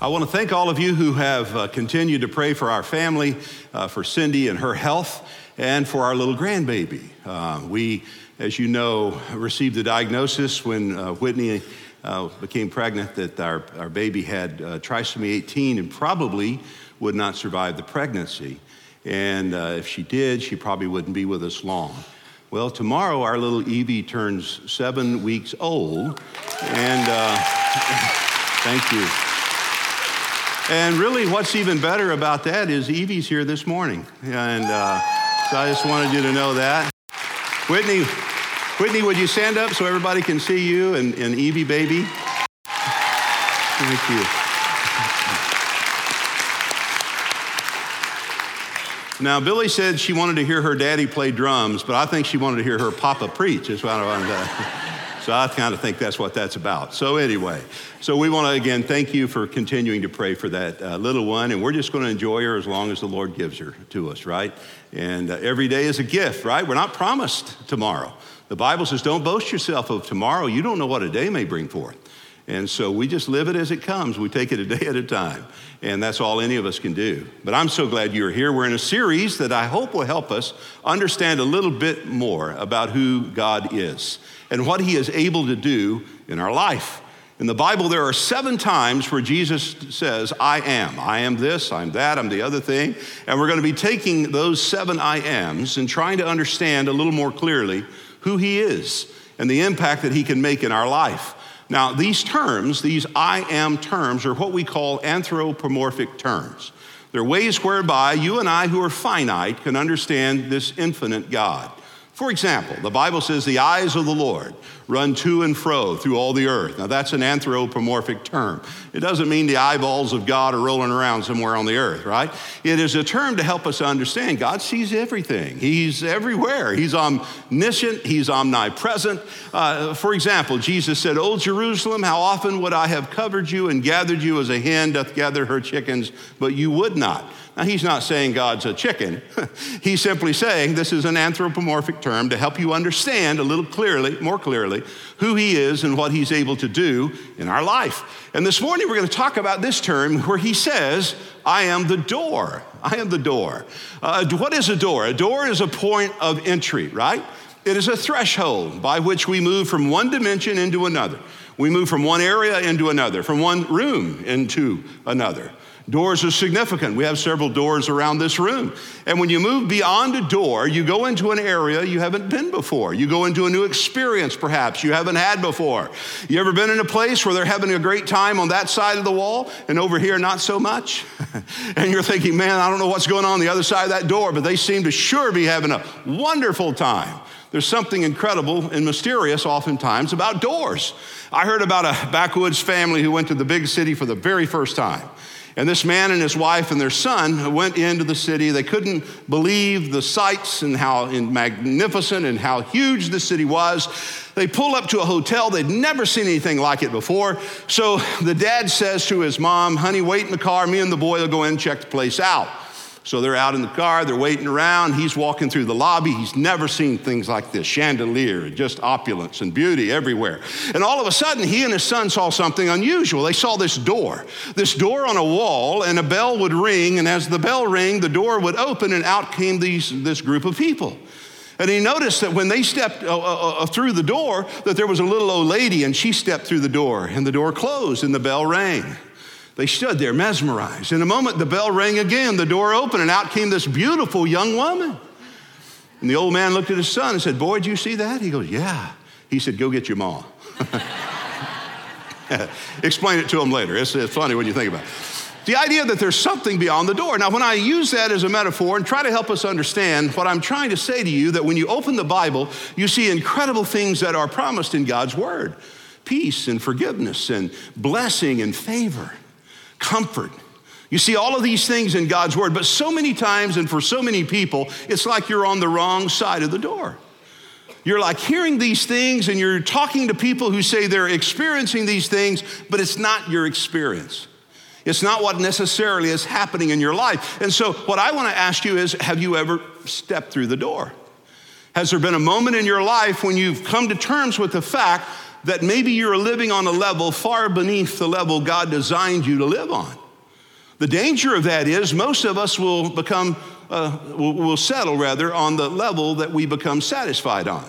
I want to thank all of you who have uh, continued to pray for our family, uh, for Cindy and her health, and for our little grandbaby. Uh, we, as you know, received the diagnosis when uh, Whitney uh, became pregnant that our, our baby had uh, trisomy 18 and probably would not survive the pregnancy. And if she did, she probably wouldn't be with us long. Well, tomorrow our little Evie turns seven weeks old, and thank you. And really, what's even better about that is Evie's here this morning. And uh, so I just wanted you to know that. Whitney, Whitney, would you stand up so everybody can see you and, and Evie, baby? Thank you. Now, Billy said she wanted to hear her daddy play drums, but I think she wanted to hear her papa preach. That's what I wanted to. So I kind of think that's what that's about. So, anyway, so we want to again thank you for continuing to pray for that uh, little one, and we're just going to enjoy her as long as the Lord gives her to us, right? And uh, every day is a gift, right? We're not promised tomorrow. The Bible says, don't boast yourself of tomorrow. You don't know what a day may bring forth. And so we just live it as it comes. We take it a day at a time. And that's all any of us can do. But I'm so glad you're here. We're in a series that I hope will help us understand a little bit more about who God is and what he is able to do in our life. In the Bible, there are seven times where Jesus says, I am. I am this, I'm that, I'm the other thing. And we're going to be taking those seven I ams and trying to understand a little more clearly who he is and the impact that he can make in our life. Now, these terms, these I am terms, are what we call anthropomorphic terms. They're ways whereby you and I, who are finite, can understand this infinite God. For example, the Bible says the eyes of the Lord run to and fro through all the earth. Now, that's an anthropomorphic term. It doesn't mean the eyeballs of God are rolling around somewhere on the earth, right? It is a term to help us understand God sees everything. He's everywhere. He's omniscient, He's omnipresent. Uh, for example, Jesus said, O Jerusalem, how often would I have covered you and gathered you as a hen doth gather her chickens, but you would not. Now, he's not saying God's a chicken. he's simply saying this is an anthropomorphic term to help you understand a little clearly, more clearly, who he is and what he's able to do in our life. And this morning we're going to talk about this term where he says, I am the door. I am the door. Uh, what is a door? A door is a point of entry, right? It is a threshold by which we move from one dimension into another. We move from one area into another, from one room into another. Doors are significant. We have several doors around this room. And when you move beyond a door, you go into an area you haven't been before. You go into a new experience, perhaps, you haven't had before. You ever been in a place where they're having a great time on that side of the wall and over here not so much? and you're thinking, man, I don't know what's going on, on the other side of that door, but they seem to sure be having a wonderful time. There's something incredible and mysterious oftentimes about doors. I heard about a backwoods family who went to the big city for the very first time. And this man and his wife and their son went into the city. They couldn't believe the sights and how magnificent and how huge the city was. They pull up to a hotel. They'd never seen anything like it before. So the dad says to his mom, Honey, wait in the car. Me and the boy will go in and check the place out. So they're out in the car, they're waiting around. He's walking through the lobby. He's never seen things like this chandelier, just opulence and beauty everywhere. And all of a sudden, he and his son saw something unusual. They saw this door, this door on a wall, and a bell would ring. And as the bell rang, the door would open, and out came these, this group of people. And he noticed that when they stepped uh, uh, uh through the door, that there was a little old lady, and she stepped through the door, and the door closed, and the bell rang. They stood there mesmerized. In a moment, the bell rang again, the door opened, and out came this beautiful young woman. And the old man looked at his son and said, Boy, did you see that? He goes, Yeah. He said, Go get your mom. Explain it to him later. It's, it's funny when you think about it. The idea that there's something beyond the door. Now, when I use that as a metaphor and try to help us understand what I'm trying to say to you, that when you open the Bible, you see incredible things that are promised in God's Word peace and forgiveness and blessing and favor comfort, You see all of these things in God's word, but so many times and for so many people, it's like you're on the wrong side of the door. You're like hearing these things and you're talking to people who say they're experiencing these things, but it's not your experience. It's not what necessarily is happening in your life. And so, what I want to ask you is have you ever stepped through the door? Has there been a moment in your life when you've come to terms with the fact that maybe you're living on a level far beneath the level God designed you to live on? The danger of that is most of us will become, uh, will, will settle rather on the level that we become satisfied on.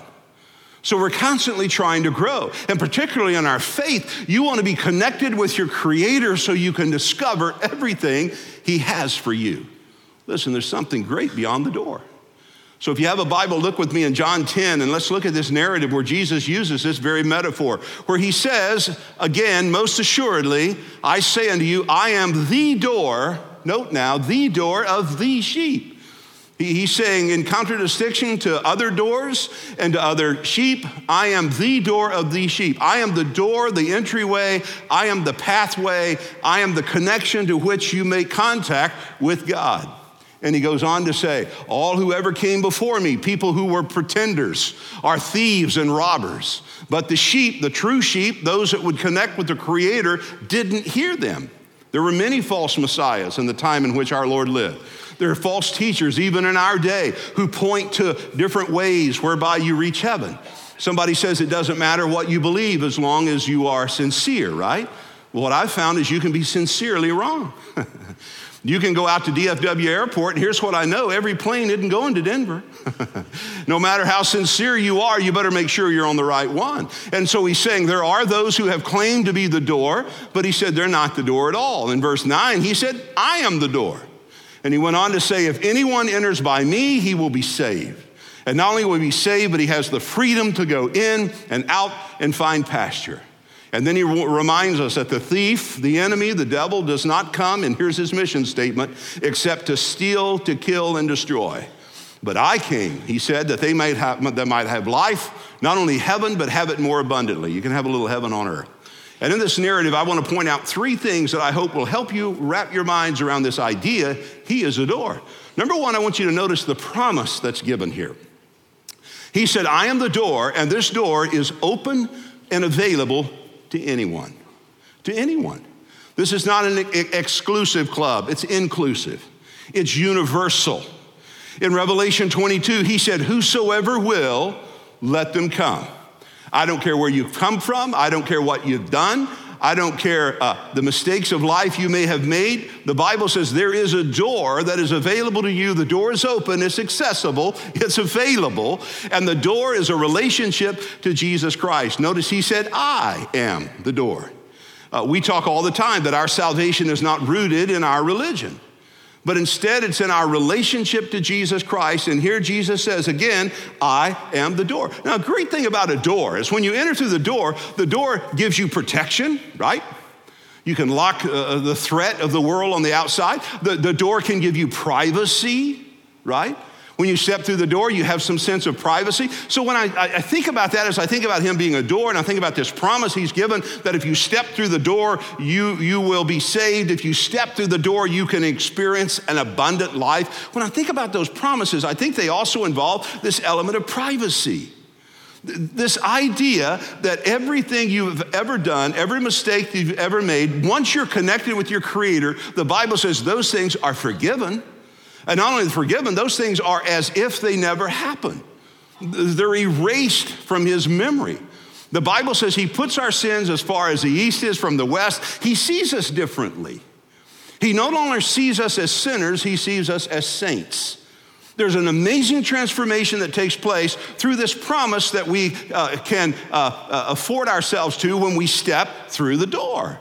So we're constantly trying to grow. And particularly in our faith, you want to be connected with your Creator so you can discover everything He has for you. Listen, there's something great beyond the door. So if you have a Bible, look with me in John 10 and let's look at this narrative where Jesus uses this very metaphor, where he says, again, most assuredly, I say unto you, I am the door, note now, the door of the sheep. He's saying, in contradistinction to other doors and to other sheep, I am the door of the sheep. I am the door, the entryway. I am the pathway. I am the connection to which you make contact with God. And he goes on to say, All who ever came before me, people who were pretenders, are thieves and robbers. But the sheep, the true sheep, those that would connect with the Creator, didn't hear them. There were many false messiahs in the time in which our Lord lived. There are false teachers, even in our day, who point to different ways whereby you reach heaven. Somebody says it doesn't matter what you believe as long as you are sincere, right? Well, what I've found is you can be sincerely wrong. You can go out to DFW Airport, and here's what I know every plane isn't going to Denver. no matter how sincere you are, you better make sure you're on the right one. And so he's saying there are those who have claimed to be the door, but he said they're not the door at all. In verse 9, he said, I am the door. And he went on to say, If anyone enters by me, he will be saved. And not only will he be saved, but he has the freedom to go in and out and find pasture. And then he reminds us that the thief, the enemy, the devil does not come, and here's his mission statement, except to steal, to kill, and destroy. But I came, he said, that they might have, they might have life, not only heaven, but have it more abundantly. You can have a little heaven on earth. And in this narrative, I want to point out three things that I hope will help you wrap your minds around this idea He is a door. Number one, I want you to notice the promise that's given here. He said, I am the door, and this door is open and available to anyone. To anyone. This is not an exclusive club, it's inclusive, it's universal. In Revelation 22, he said, Whosoever will, let them come. I don't care where you've come from, I don't care what you've done. I don't care uh, the mistakes of life you may have made. The Bible says there is a door that is available to you. The door is open, it's accessible, it's available, and the door is a relationship to Jesus Christ. Notice he said, I am the door. Uh, we talk all the time that our salvation is not rooted in our religion but instead it's in our relationship to Jesus Christ. And here Jesus says again, I am the door. Now, a great thing about a door is when you enter through the door, the door gives you protection, right? You can lock uh, the threat of the world on the outside. The, the door can give you privacy, right? When you step through the door, you have some sense of privacy. So when I, I, think about that, as I think about him being a door, and I think about this promise he's given that if you step through the door, you, you will be saved. If you step through the door, you can experience an abundant life. When I think about those promises, I think they also involve this element of privacy. This idea that everything you've ever done, every mistake you've ever made, once you're connected with your Creator, the Bible says those things are forgiven. And not only forgiven, those things are as if they never happened. They're erased from his memory. The Bible says he puts our sins as far as the east is from the west. He sees us differently. He no longer sees us as sinners, he sees us as saints. There's an amazing transformation that takes place through this promise that we uh, can uh, uh, afford ourselves to when we step through the door.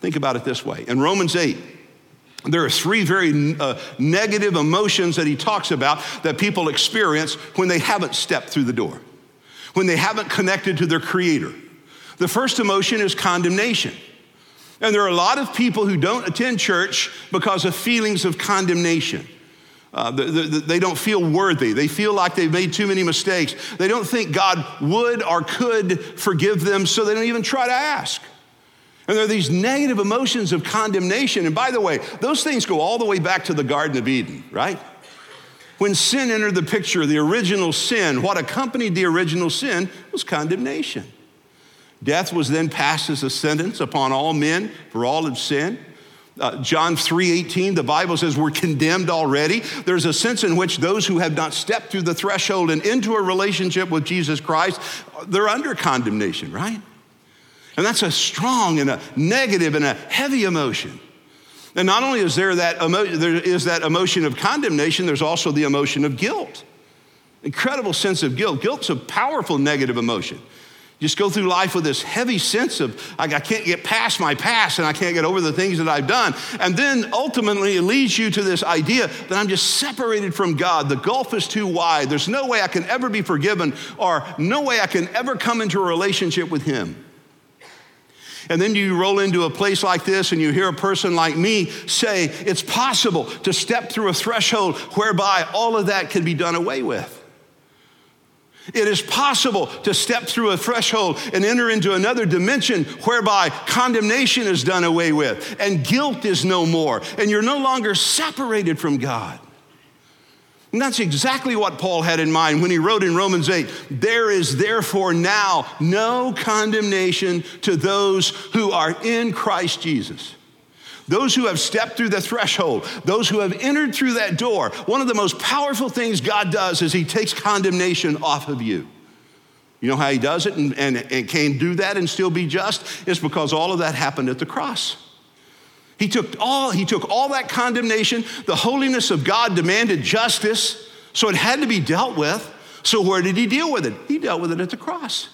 Think about it this way. In Romans 8, there are three very uh, negative emotions that he talks about that people experience when they haven't stepped through the door, when they haven't connected to their creator. The first emotion is condemnation. And there are a lot of people who don't attend church because of feelings of condemnation. Uh, the, the, they don't feel worthy. They feel like they've made too many mistakes. They don't think God would or could forgive them, so they don't even try to ask. And there are these negative emotions of condemnation. And by the way, those things go all the way back to the Garden of Eden, right? When sin entered the picture, the original sin, what accompanied the original sin was condemnation. Death was then passed as a sentence upon all men, for all have sinned. Uh, John 3:18 the Bible says we're condemned already. There's a sense in which those who have not stepped through the threshold and into a relationship with Jesus Christ, they're under condemnation, right? And that's a strong and a negative and a heavy emotion. And not only is there that, there is that emotion of condemnation, there's also the emotion of guilt. Incredible sense of guilt. Guilt's a powerful negative emotion. Just go through life with this heavy sense of, I can't get past my past and I can't get over the things that I've done. And then ultimately it leads you to this idea that I'm just separated from God. The gulf is too wide. There's no way I can ever be forgiven or no way I can ever come into a relationship with Him. And then you roll into a place like this and you hear a person like me say, it's possible to step through a threshold whereby all of that can be done away with. It is possible to step through a threshold and enter into another dimension whereby condemnation is done away with and guilt is no more and you're no longer separated from God. And that's exactly what Paul had in mind when he wrote in Romans 8 there is therefore now no condemnation to those who are in Christ Jesus. Those who have stepped through the threshold, those who have entered through that door, one of the most powerful things God does is He takes condemnation off of you. You know how He does it and, and, and can do that and still be just? It's because all of that happened at the cross. He took all, he took all that condemnation. The holiness of God demanded justice, so it had to be dealt with. So where did he deal with it? He dealt with it at the cross.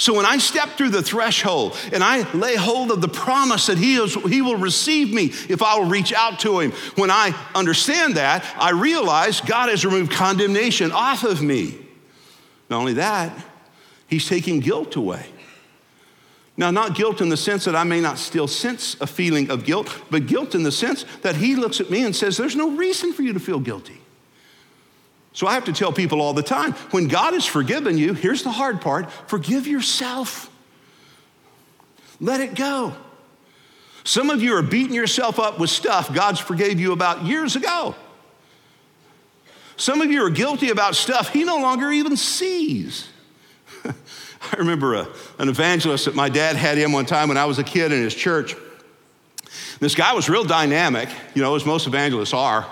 So when I step through the threshold and I lay hold of the promise that he, is, he will receive me if I will reach out to him, when I understand that, I realize God has removed condemnation off of me. Not only that, he's taking guilt away. Now, not guilt in the sense that I may not still sense a feeling of guilt, but guilt in the sense that he looks at me and says, There's no reason for you to feel guilty. So I have to tell people all the time when God has forgiven you, here's the hard part forgive yourself. Let it go. Some of you are beating yourself up with stuff God's forgave you about years ago. Some of you are guilty about stuff He no longer even sees. I remember a, an evangelist that my dad had in one time when I was a kid in his church. This guy was real dynamic, you know, as most evangelists are.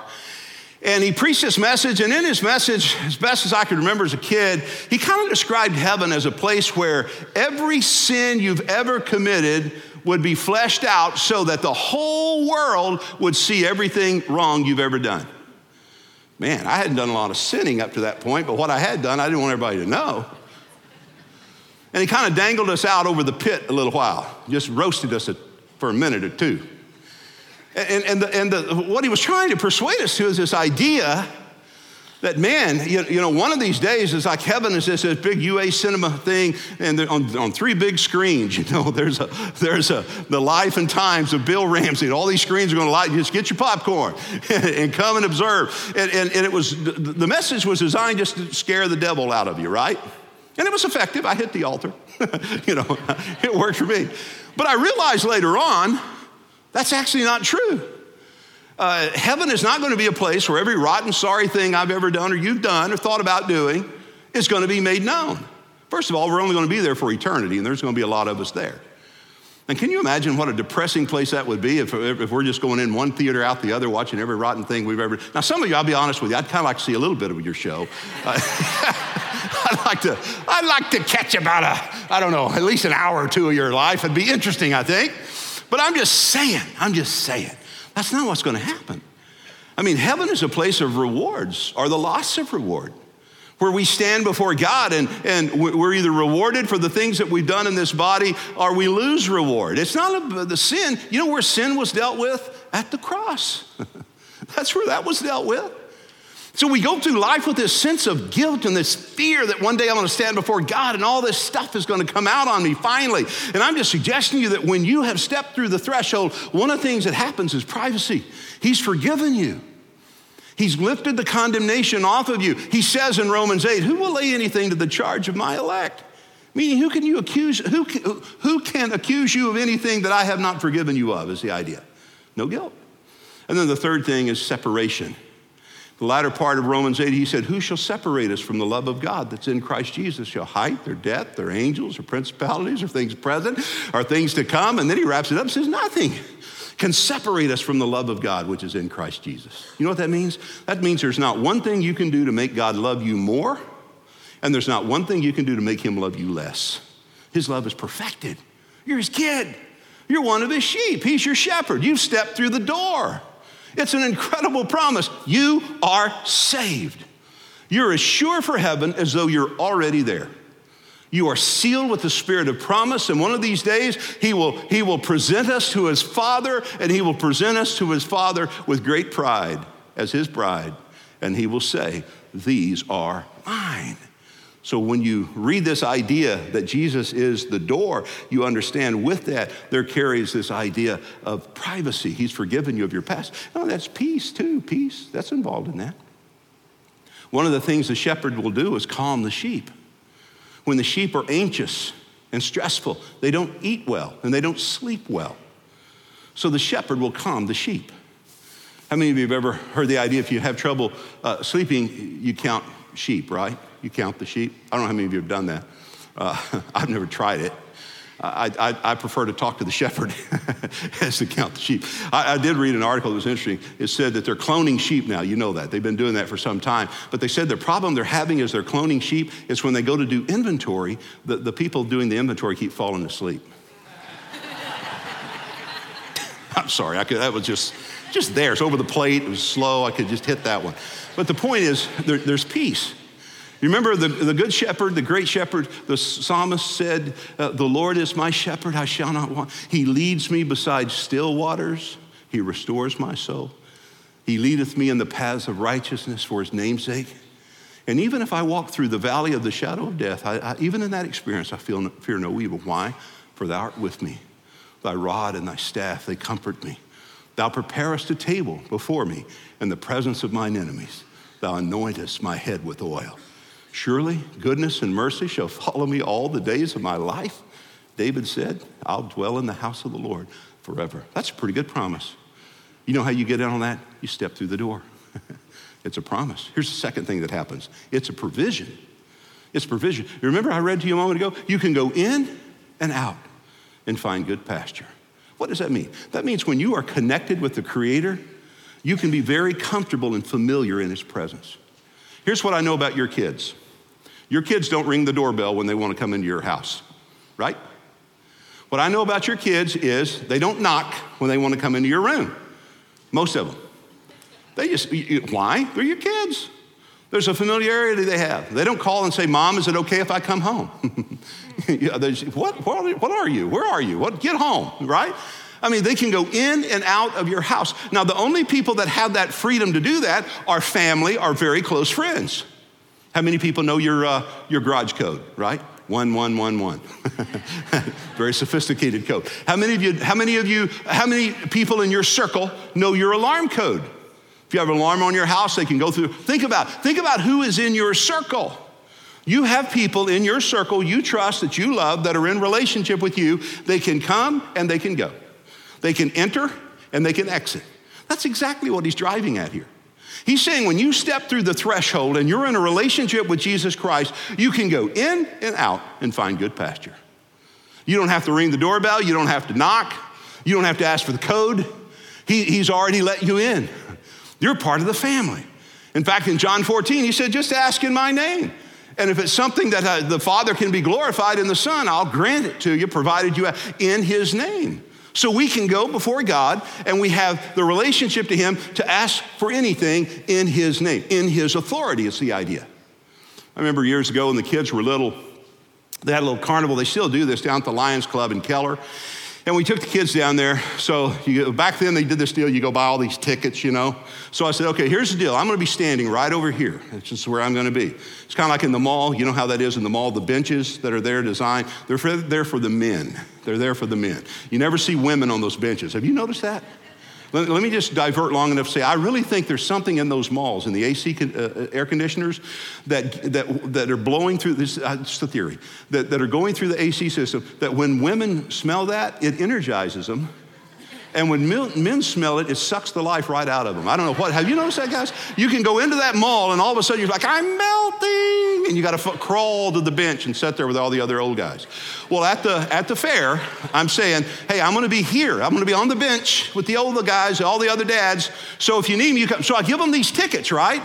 And he preached this message, and in his message, as best as I could remember as a kid, he kind of described heaven as a place where every sin you've ever committed would be fleshed out so that the whole world would see everything wrong you've ever done. Man, I hadn't done a lot of sinning up to that point, but what I had done, I didn't want everybody to know. And he kind of dangled us out over the pit a little while, just roasted us for a minute or two. And, and, the, and the, what he was trying to persuade us to is this idea that man, you, you, know, one of these days is like heaven is this, this big UA cinema thing, and on, on three big screens. You know, there's a there's a the life and times of Bill Ramsey. All these screens are going to light. Just get your popcorn and come and observe. And, and, and it was the message was designed just to scare the devil out of you, right? And it was effective. I hit the altar. you know, it worked for me. But I realized later on that's actually not true. Uh, heaven is not going to be a place where every rotten, sorry thing I've ever done or you've done or thought about doing is going to be made known. First of all, we're only going to be there for eternity, and there's going to be a lot of us there. And can you imagine what a depressing place that would be if, if we're just going in one theater out the other, watching every rotten thing we've ever. Now, some of you, I'll be honest with you, I'd kind of like to see a little bit of your show. I'd like to, I'd like to catch about a, I don't know, at least an hour or two of your life. It'd be interesting, I think. But I'm just saying, I'm just saying, that's not what's going to happen. I mean, heaven is a place of rewards or the loss of reward where we stand before God and, and we're either rewarded for the things that we've done in this body or we lose reward. It's not a, the sin. You know where sin was dealt with? At the cross. That's where that was dealt with. So we go through life with this sense of guilt and this fear that one day I'm going to stand before God and all this stuff is going to come out on me finally. And I'm just suggesting to you that when you have stepped through the threshold, one of the things that happens is privacy. He's forgiven you. He's lifted the condemnation off of you. He says in Romans 8, Who will lay anything to the charge of my elect? Meaning, who can you accuse? Who can, who can accuse you of anything that I have not forgiven you of? Is the idea. No guilt. And then the third thing is separation. The latter part of Romans 8, he said, Who shall separate us from the love of God that's in Christ Jesus? Shall height, or depth, or angels, or principalities, or things present, or things to come? And then he wraps it up and says, Nothing can separate us from the love of God which is in Christ Jesus. You know what that means? That means there's not one thing you can do to make God love you more, and there's not one thing you can do to make him love you less. His love is perfected. You're his kid. You're one of his sheep. He's your shepherd. You've stepped through the door. It's an incredible promise. You are saved. You're as sure for heaven as though you're already there. You are sealed with the spirit of promise, and one of these days he will, he will present us to his Father, and he will present us to his Father with great pride as his bride, and he will say, These are mine. So when you read this idea that Jesus is the door, you understand with that there carries this idea of privacy. He's forgiven you of your past. No, that's peace too. Peace, that's involved in that. One of the things the shepherd will do is calm the sheep. When the sheep are anxious and stressful, they don't eat well and they don't sleep well. So the shepherd will calm the sheep. How many of you have ever heard the idea if you have trouble uh, sleeping, you count sheep, right? You count the sheep. I don't know how many of you have done that. Uh, I've never tried it. I, I, I, prefer to talk to the shepherd as to count the sheep. I, I, did read an article that was interesting. It said that they're cloning sheep now. You know that. They've been doing that for some time. But they said the problem they're having is they're cloning sheep is when they go to do inventory, the, the people doing the inventory keep falling asleep. I'm sorry. I could, that was just, just there. It's over the plate. It was slow. I could just hit that one. But the point is, there, there's peace. You remember the, the good shepherd, the great shepherd, the psalmist said, uh, The Lord is my shepherd, I shall not want. He leads me beside still waters, He restores my soul. He leadeth me in the paths of righteousness for His name'sake. And even if I walk through the valley of the shadow of death, I, I, even in that experience, I feel no, fear no evil. Why? For thou art with me. Thy rod and thy staff, they comfort me. Thou preparest a table before me in the presence of mine enemies. Thou anointest my head with oil. Surely goodness and mercy shall follow me all the days of my life. David said, I'll dwell in the house of the Lord forever. That's a pretty good promise. You know how you get in on that? You step through the door. it's a promise. Here's the second thing that happens it's a provision. It's provision. You remember I read to you a moment ago? You can go in and out and find good pasture. What does that mean? That means when you are connected with the Creator, you can be very comfortable and familiar in His presence. Here's what I know about your kids your kids don't ring the doorbell when they want to come into your house, right? What I know about your kids is they don't knock when they want to come into your room. Most of them. They just, why? They're your kids. There's a familiarity they have. They don't call and say, Mom, is it okay if I come home? Yeah. what, what are you? Where are you? What, get home, right? I mean, they can go in and out of your house. Now, the only people that have that freedom to do that are family, are very close friends. How many people know your, uh, your garage code, right? 1111. Very sophisticated code. How many of you, how many of you, how many people in your circle know your alarm code? If you have an alarm on your house, they can go through. Think about, think about who is in your circle. You have people in your circle you trust, that you love, that are in relationship with you. They can come and they can go. They can enter and they can exit. That's exactly what he's driving at here. He's saying when you step through the threshold and you're in a relationship with Jesus Christ, you can go in and out and find good pasture. You don't have to ring the doorbell, you don't have to knock, you don't have to ask for the code. He, he's already let you in. You're part of the family. In fact, in John 14, he said, just ask in my name. And if it's something that uh, the Father can be glorified in the Son, I'll grant it to you, provided you in his name. So we can go before God and we have the relationship to Him to ask for anything in His name, in His authority, is the idea. I remember years ago when the kids were little, they had a little carnival. They still do this down at the Lions Club in Keller. And we took the kids down there. So you, back then they did this deal. You go buy all these tickets, you know. So I said, okay, here's the deal. I'm to be standing right over here. That's just where I'm to be. It's kind of like in the mall. You know how that is in the mall. The benches that are there designed, they're for, there for the men. They're there for the men. You never see women on those benches. Have you noticed that? Let, let me just divert long enough to say I really think there's something in those malls, in the AC con- uh, uh, air conditioners, that, that, that are blowing through this, uh, it's the theory, that, that are going through the AC system, that when women smell that, it energizes them and when men smell it, it sucks the life right out of them. I don't know what. Have you noticed that, guys? You can go into that mall and all of a sudden you're like, I'm melting. And you got to f- crawl to the bench and sit there with all the other old guys. Well, at the, at the fair, I'm saying, hey, I'm going to be here. I'm going to be on the bench with the older guys, all the other dads. So if you need me, you come. So I give them these tickets, right?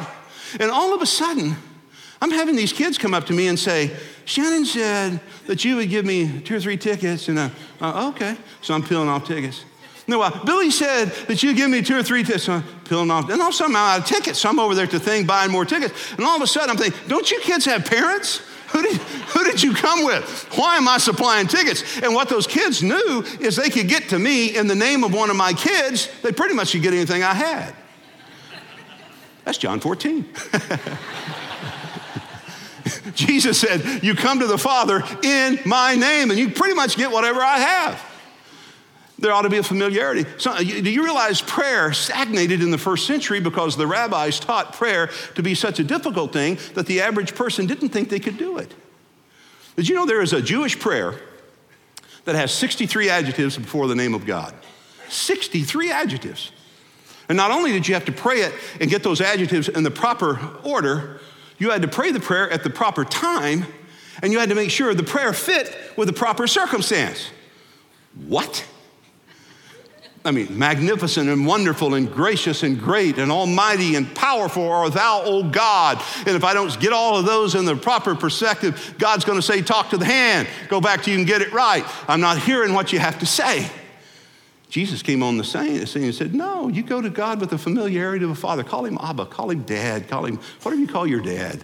And all of a sudden, I'm having these kids come up to me and say, Shannon said that you would give me two or three tickets. And uh, uh, okay. So I'm peeling off tickets. No, uh, Billy said that you give me two or three tickets. I'm peeling off. And all of a sudden, I'm out of tickets. So I'm over there to the thing buying more tickets. And all of a sudden, I'm thinking, don't you kids have parents? Who did, who did you come with? Why am I supplying tickets? And what those kids knew is they could get to me in the name of one of my kids. They pretty much could get anything I had. That's John 14. Jesus said, You come to the Father in my name, and you pretty much get whatever I have there ought to be a familiarity. So, uh, do you realize prayer stagnated in the first century because the rabbis taught prayer to be such a difficult thing that the average person didn't think they could do it? Did you know there is a Jewish prayer that has 63 adjectives before the name of God? 63 adjectives. And not only did you have to pray it and get those adjectives in the proper order, you had to pray the prayer at the proper time, and you had to make sure the prayer fit with the proper circumstance. What? I mean, magnificent and wonderful and gracious and great and almighty and powerful are thou, O God. And if I don't get all of those in the proper perspective, God's going to say, Talk to the hand. Go back to you and get it right. I'm not hearing what you have to say. Jesus came on the scene and said, No, you go to God with the familiarity of a father. Call him Abba, call him dad, call him whatever you call your dad.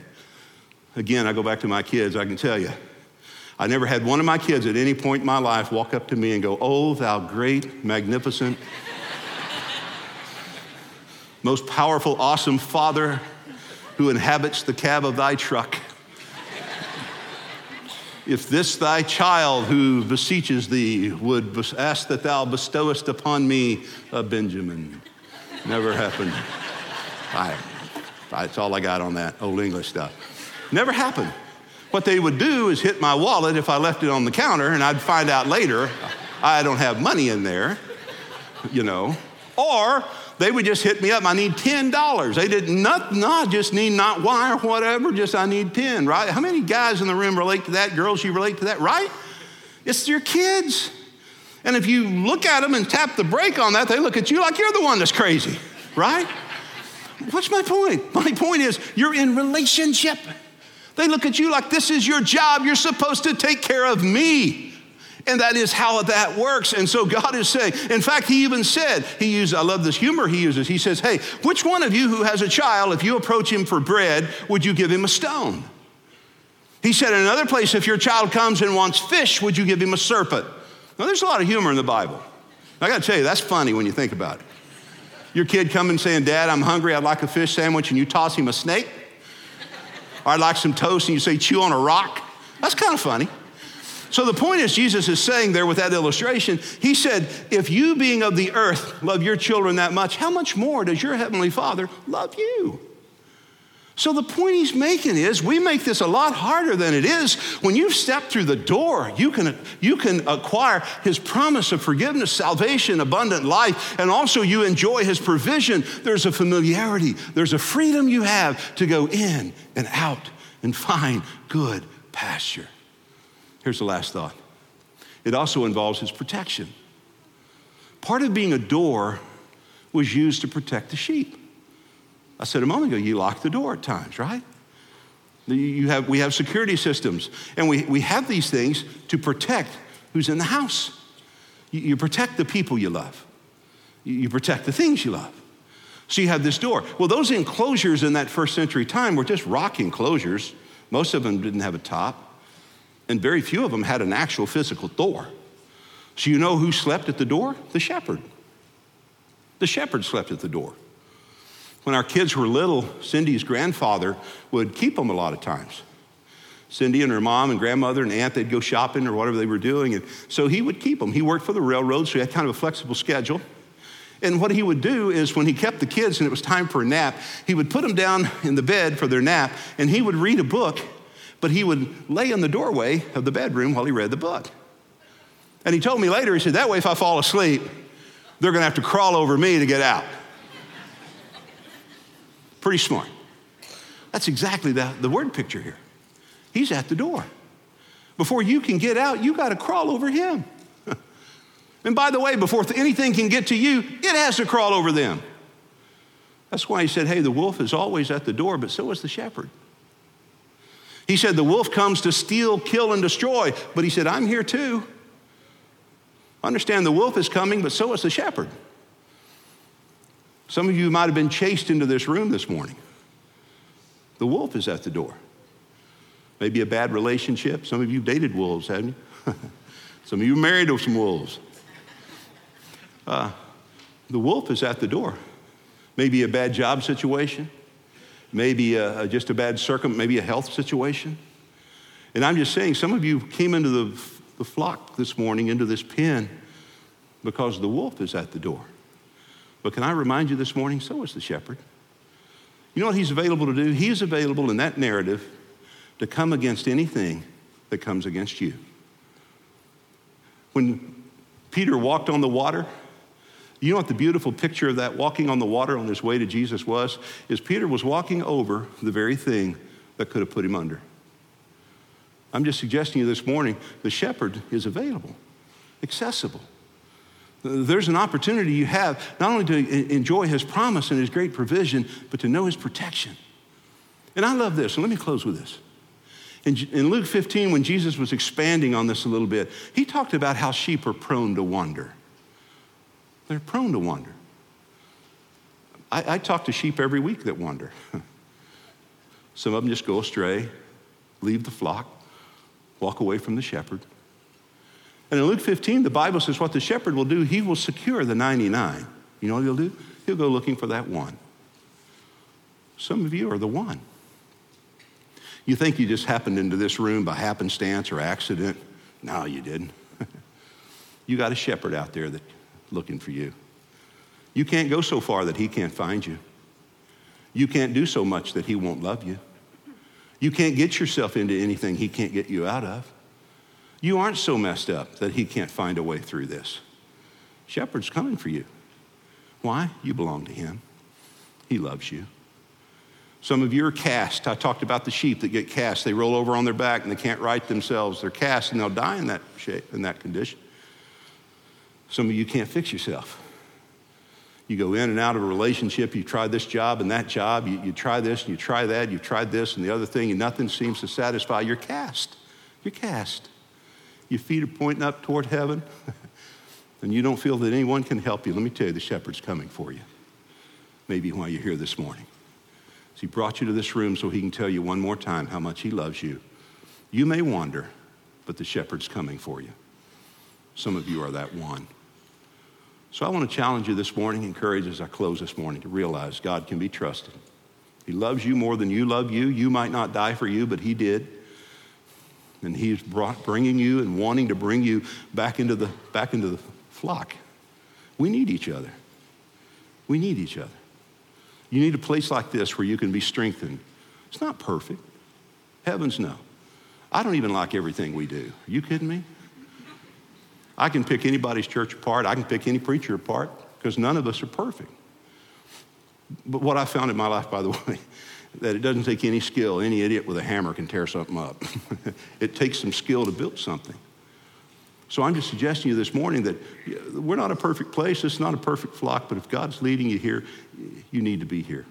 Again, I go back to my kids, I can tell you. I never had one of my kids at any point in my life walk up to me and go, Oh, thou great, magnificent, most powerful, awesome Father who inhabits the cab of thy truck. If this thy child who beseeches thee would ask that thou bestowest upon me a Benjamin. Never happened. I, that's all I got on that old English stuff. Never happened. What they would do is hit my wallet if I left it on the counter, and I'd find out later I don't have money in there, you know. Or they would just hit me up. I need ten dollars. They did not, not just need not why or whatever. Just I need ten. Right? How many guys in the room relate to that? Girls, you relate to that, right? It's your kids. And if you look at them and tap the brake on that, they look at you like you're the one that's crazy, right? What's my point? My point is you're in relationship. They look at you like this is your job. You're supposed to take care of me. And that is how that works. And so God is saying, in fact, He even said, He used, I love this humor He uses. He says, Hey, which one of you who has a child, if you approach him for bread, would you give him a stone? He said in another place, if your child comes and wants fish, would you give him a serpent? Now, there's a lot of humor in the Bible. I got to tell you, that's funny when you think about it. Your kid coming saying, Dad, I'm hungry, I'd like a fish sandwich, and you toss him a snake? Or I'd like some toast and you say, chew on a rock. That's kind of funny. So the point is, Jesus is saying there with that illustration, he said, if you being of the earth love your children that much, how much more does your heavenly Father love you? So the point he's making is we make this a lot harder than it is. When you've stepped through the door, you can, you can acquire his promise of forgiveness, salvation, abundant life, and also you enjoy his provision. There's a familiarity, there's a freedom you have to go in and out and find good pasture. Here's the last thought it also involves his protection. Part of being a door was used to protect the sheep. I said a moment ago, you lock the door at times, right? You have, we have security systems, and we, we have these things to protect who's in the house. You, you protect the people you love, you, you protect the things you love. So you have this door. Well, those enclosures in that first century time were just rock enclosures. Most of them didn't have a top, and very few of them had an actual physical door. So you know who slept at the door? The shepherd. The shepherd slept at the door. When our kids were little, Cindy's grandfather would keep them a lot of times. Cindy and her mom and grandmother and aunt, they'd go shopping or whatever they were doing. And so he would keep them. He worked for the railroad, so he had kind of a flexible schedule. And what he would do is when he kept the kids and it was time for a nap, he would put them down in the bed for their nap and he would read a book, but he would lay in the doorway of the bedroom while he read the book. And he told me later, he said, That way, if I fall asleep, they're going to have to crawl over me to get out. Pretty smart. That's exactly the, the word picture here. He's at the door. Before you can get out, you got to crawl over him. and by the way, before anything can get to you, it has to crawl over them. That's why he said, Hey, the wolf is always at the door, but so is the shepherd. He said, The wolf comes to steal, kill, and destroy, but he said, I'm here too. Understand the wolf is coming, but so is the shepherd. Some of you might have been chased into this room this morning. The wolf is at the door. Maybe a bad relationship. Some of you dated wolves, haven't you? some of you married some wolves. Uh, the wolf is at the door. Maybe a bad job situation, maybe a, just a bad circum, maybe a health situation. And I'm just saying, some of you came into the, the flock this morning, into this pen, because the wolf is at the door. But can I remind you this morning, so is the shepherd. You know what he's available to do? He is available in that narrative to come against anything that comes against you. When Peter walked on the water, you know what the beautiful picture of that walking on the water on his way to Jesus was? Is Peter was walking over the very thing that could have put him under. I'm just suggesting to you this morning the shepherd is available, accessible. There's an opportunity you have not only to enjoy his promise and his great provision, but to know his protection. And I love this, and let me close with this. In, in, Luke 15, when Jesus was expanding on this a little bit, he talked about how sheep are prone to wander. They're prone to wander. I, I talk to sheep every week that wander. Some of them just go astray, leave the flock, walk away from the shepherd. And in Luke 15, the Bible says what the shepherd will do, he will secure the 99. You know what he'll do? He'll go looking for that one. Some of you are the one. You think you just happened into this room by happenstance or accident. No, you didn't. you got a shepherd out there that looking for you. You can't go so far that he can't find you. You can't do so much that he won't love you. You can't get yourself into anything he can't get you out of. You aren't so messed up that he can't find a way through this. Shepherd's coming for you. Why? You belong to him. He loves you. Some of you are cast. I talked about the sheep that get cast. They roll over on their back and they can't right themselves. They're cast and they'll die in that shape, in that condition. Some of you can't fix yourself. You go in and out of a relationship, you try this job and that job, you, you try this and you try that, you've tried this and the other thing, and nothing seems to satisfy. You're cast. You're cast your feet are pointing up toward heaven, and you don't feel that anyone can help you, let me tell you, the shepherd's coming for you. Maybe why you're here this morning. So he brought you to this room so he can tell you one more time how much he loves you. You may wander, but the shepherd's coming for you. Some of you are that one. So I want to challenge you this morning, encourage as I close this morning to realize God can be trusted. He loves you more than you love you. You might not die for you, but he did and he's brought, bringing you and wanting to bring you back into the back into the flock. We need each other. We need each other. You need a place like this where you can be strengthened. It's not perfect. Heavens no. I don't even like everything we do. Are you kidding me? I can pick anybody's church apart. I can pick any preacher apart because none of us are perfect. But what i found in my life by the way that it doesn't take any skill. Any idiot with a hammer can tear something up. it takes some skill to build something. So I'm just suggesting to you this morning that we're not a perfect place. It's not a perfect flock, but if God's leading you here, you need to be here.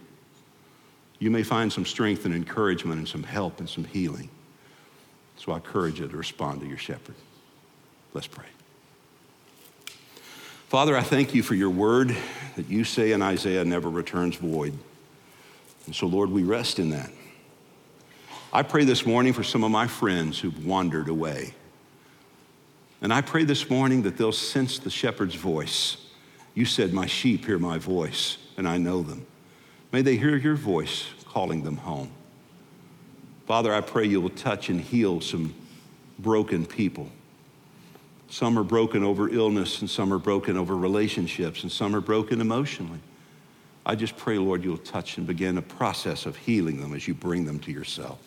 You may find some strength and encouragement and some help and some healing. So I encourage you to respond to your shepherd. Let's pray. Father, I thank you for your word that you say in Isaiah never returns void. And so, Lord, we rest in that. I pray this morning for some of my friends who've wandered away. And I pray this morning that they'll sense the shepherd's voice. You said, My sheep hear my voice, and I know them. May they hear your voice calling them home. Father, I pray you will touch and heal some broken people. Some are broken over illness, and some are broken over relationships, and some are broken emotionally. I just pray, Lord, you'll touch and begin a process of healing them as you bring them to yourself.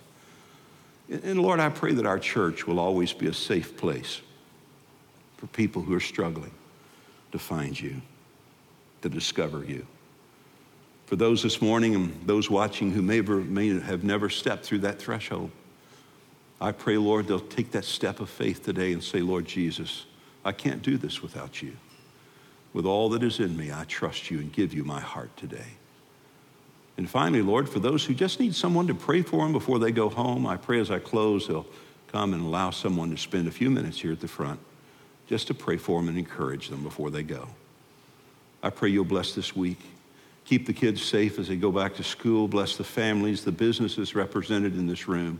And Lord, I pray that our church will always be a safe place for people who are struggling to find you, to discover you. For those this morning and those watching who may, may have never stepped through that threshold, I pray, Lord, they'll take that step of faith today and say, Lord Jesus, I can't do this without you. With all that is in me, I trust you and give you my heart today. And finally, Lord, for those who just need someone to pray for them before they go home, I pray as I close, they'll come and allow someone to spend a few minutes here at the front just to pray for them and encourage them before they go. I pray you'll bless this week. Keep the kids safe as they go back to school. Bless the families, the businesses represented in this room.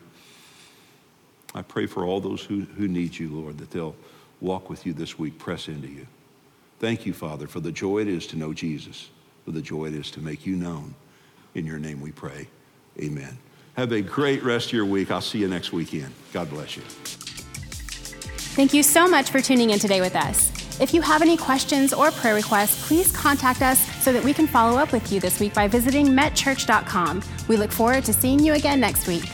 I pray for all those who, who need you, Lord, that they'll walk with you this week, press into you. Thank you, Father, for the joy it is to know Jesus, for the joy it is to make you known. In your name we pray. Amen. Have a great rest of your week. I'll see you next weekend. God bless you. Thank you so much for tuning in today with us. If you have any questions or prayer requests, please contact us so that we can follow up with you this week by visiting metchurch.com. We look forward to seeing you again next week.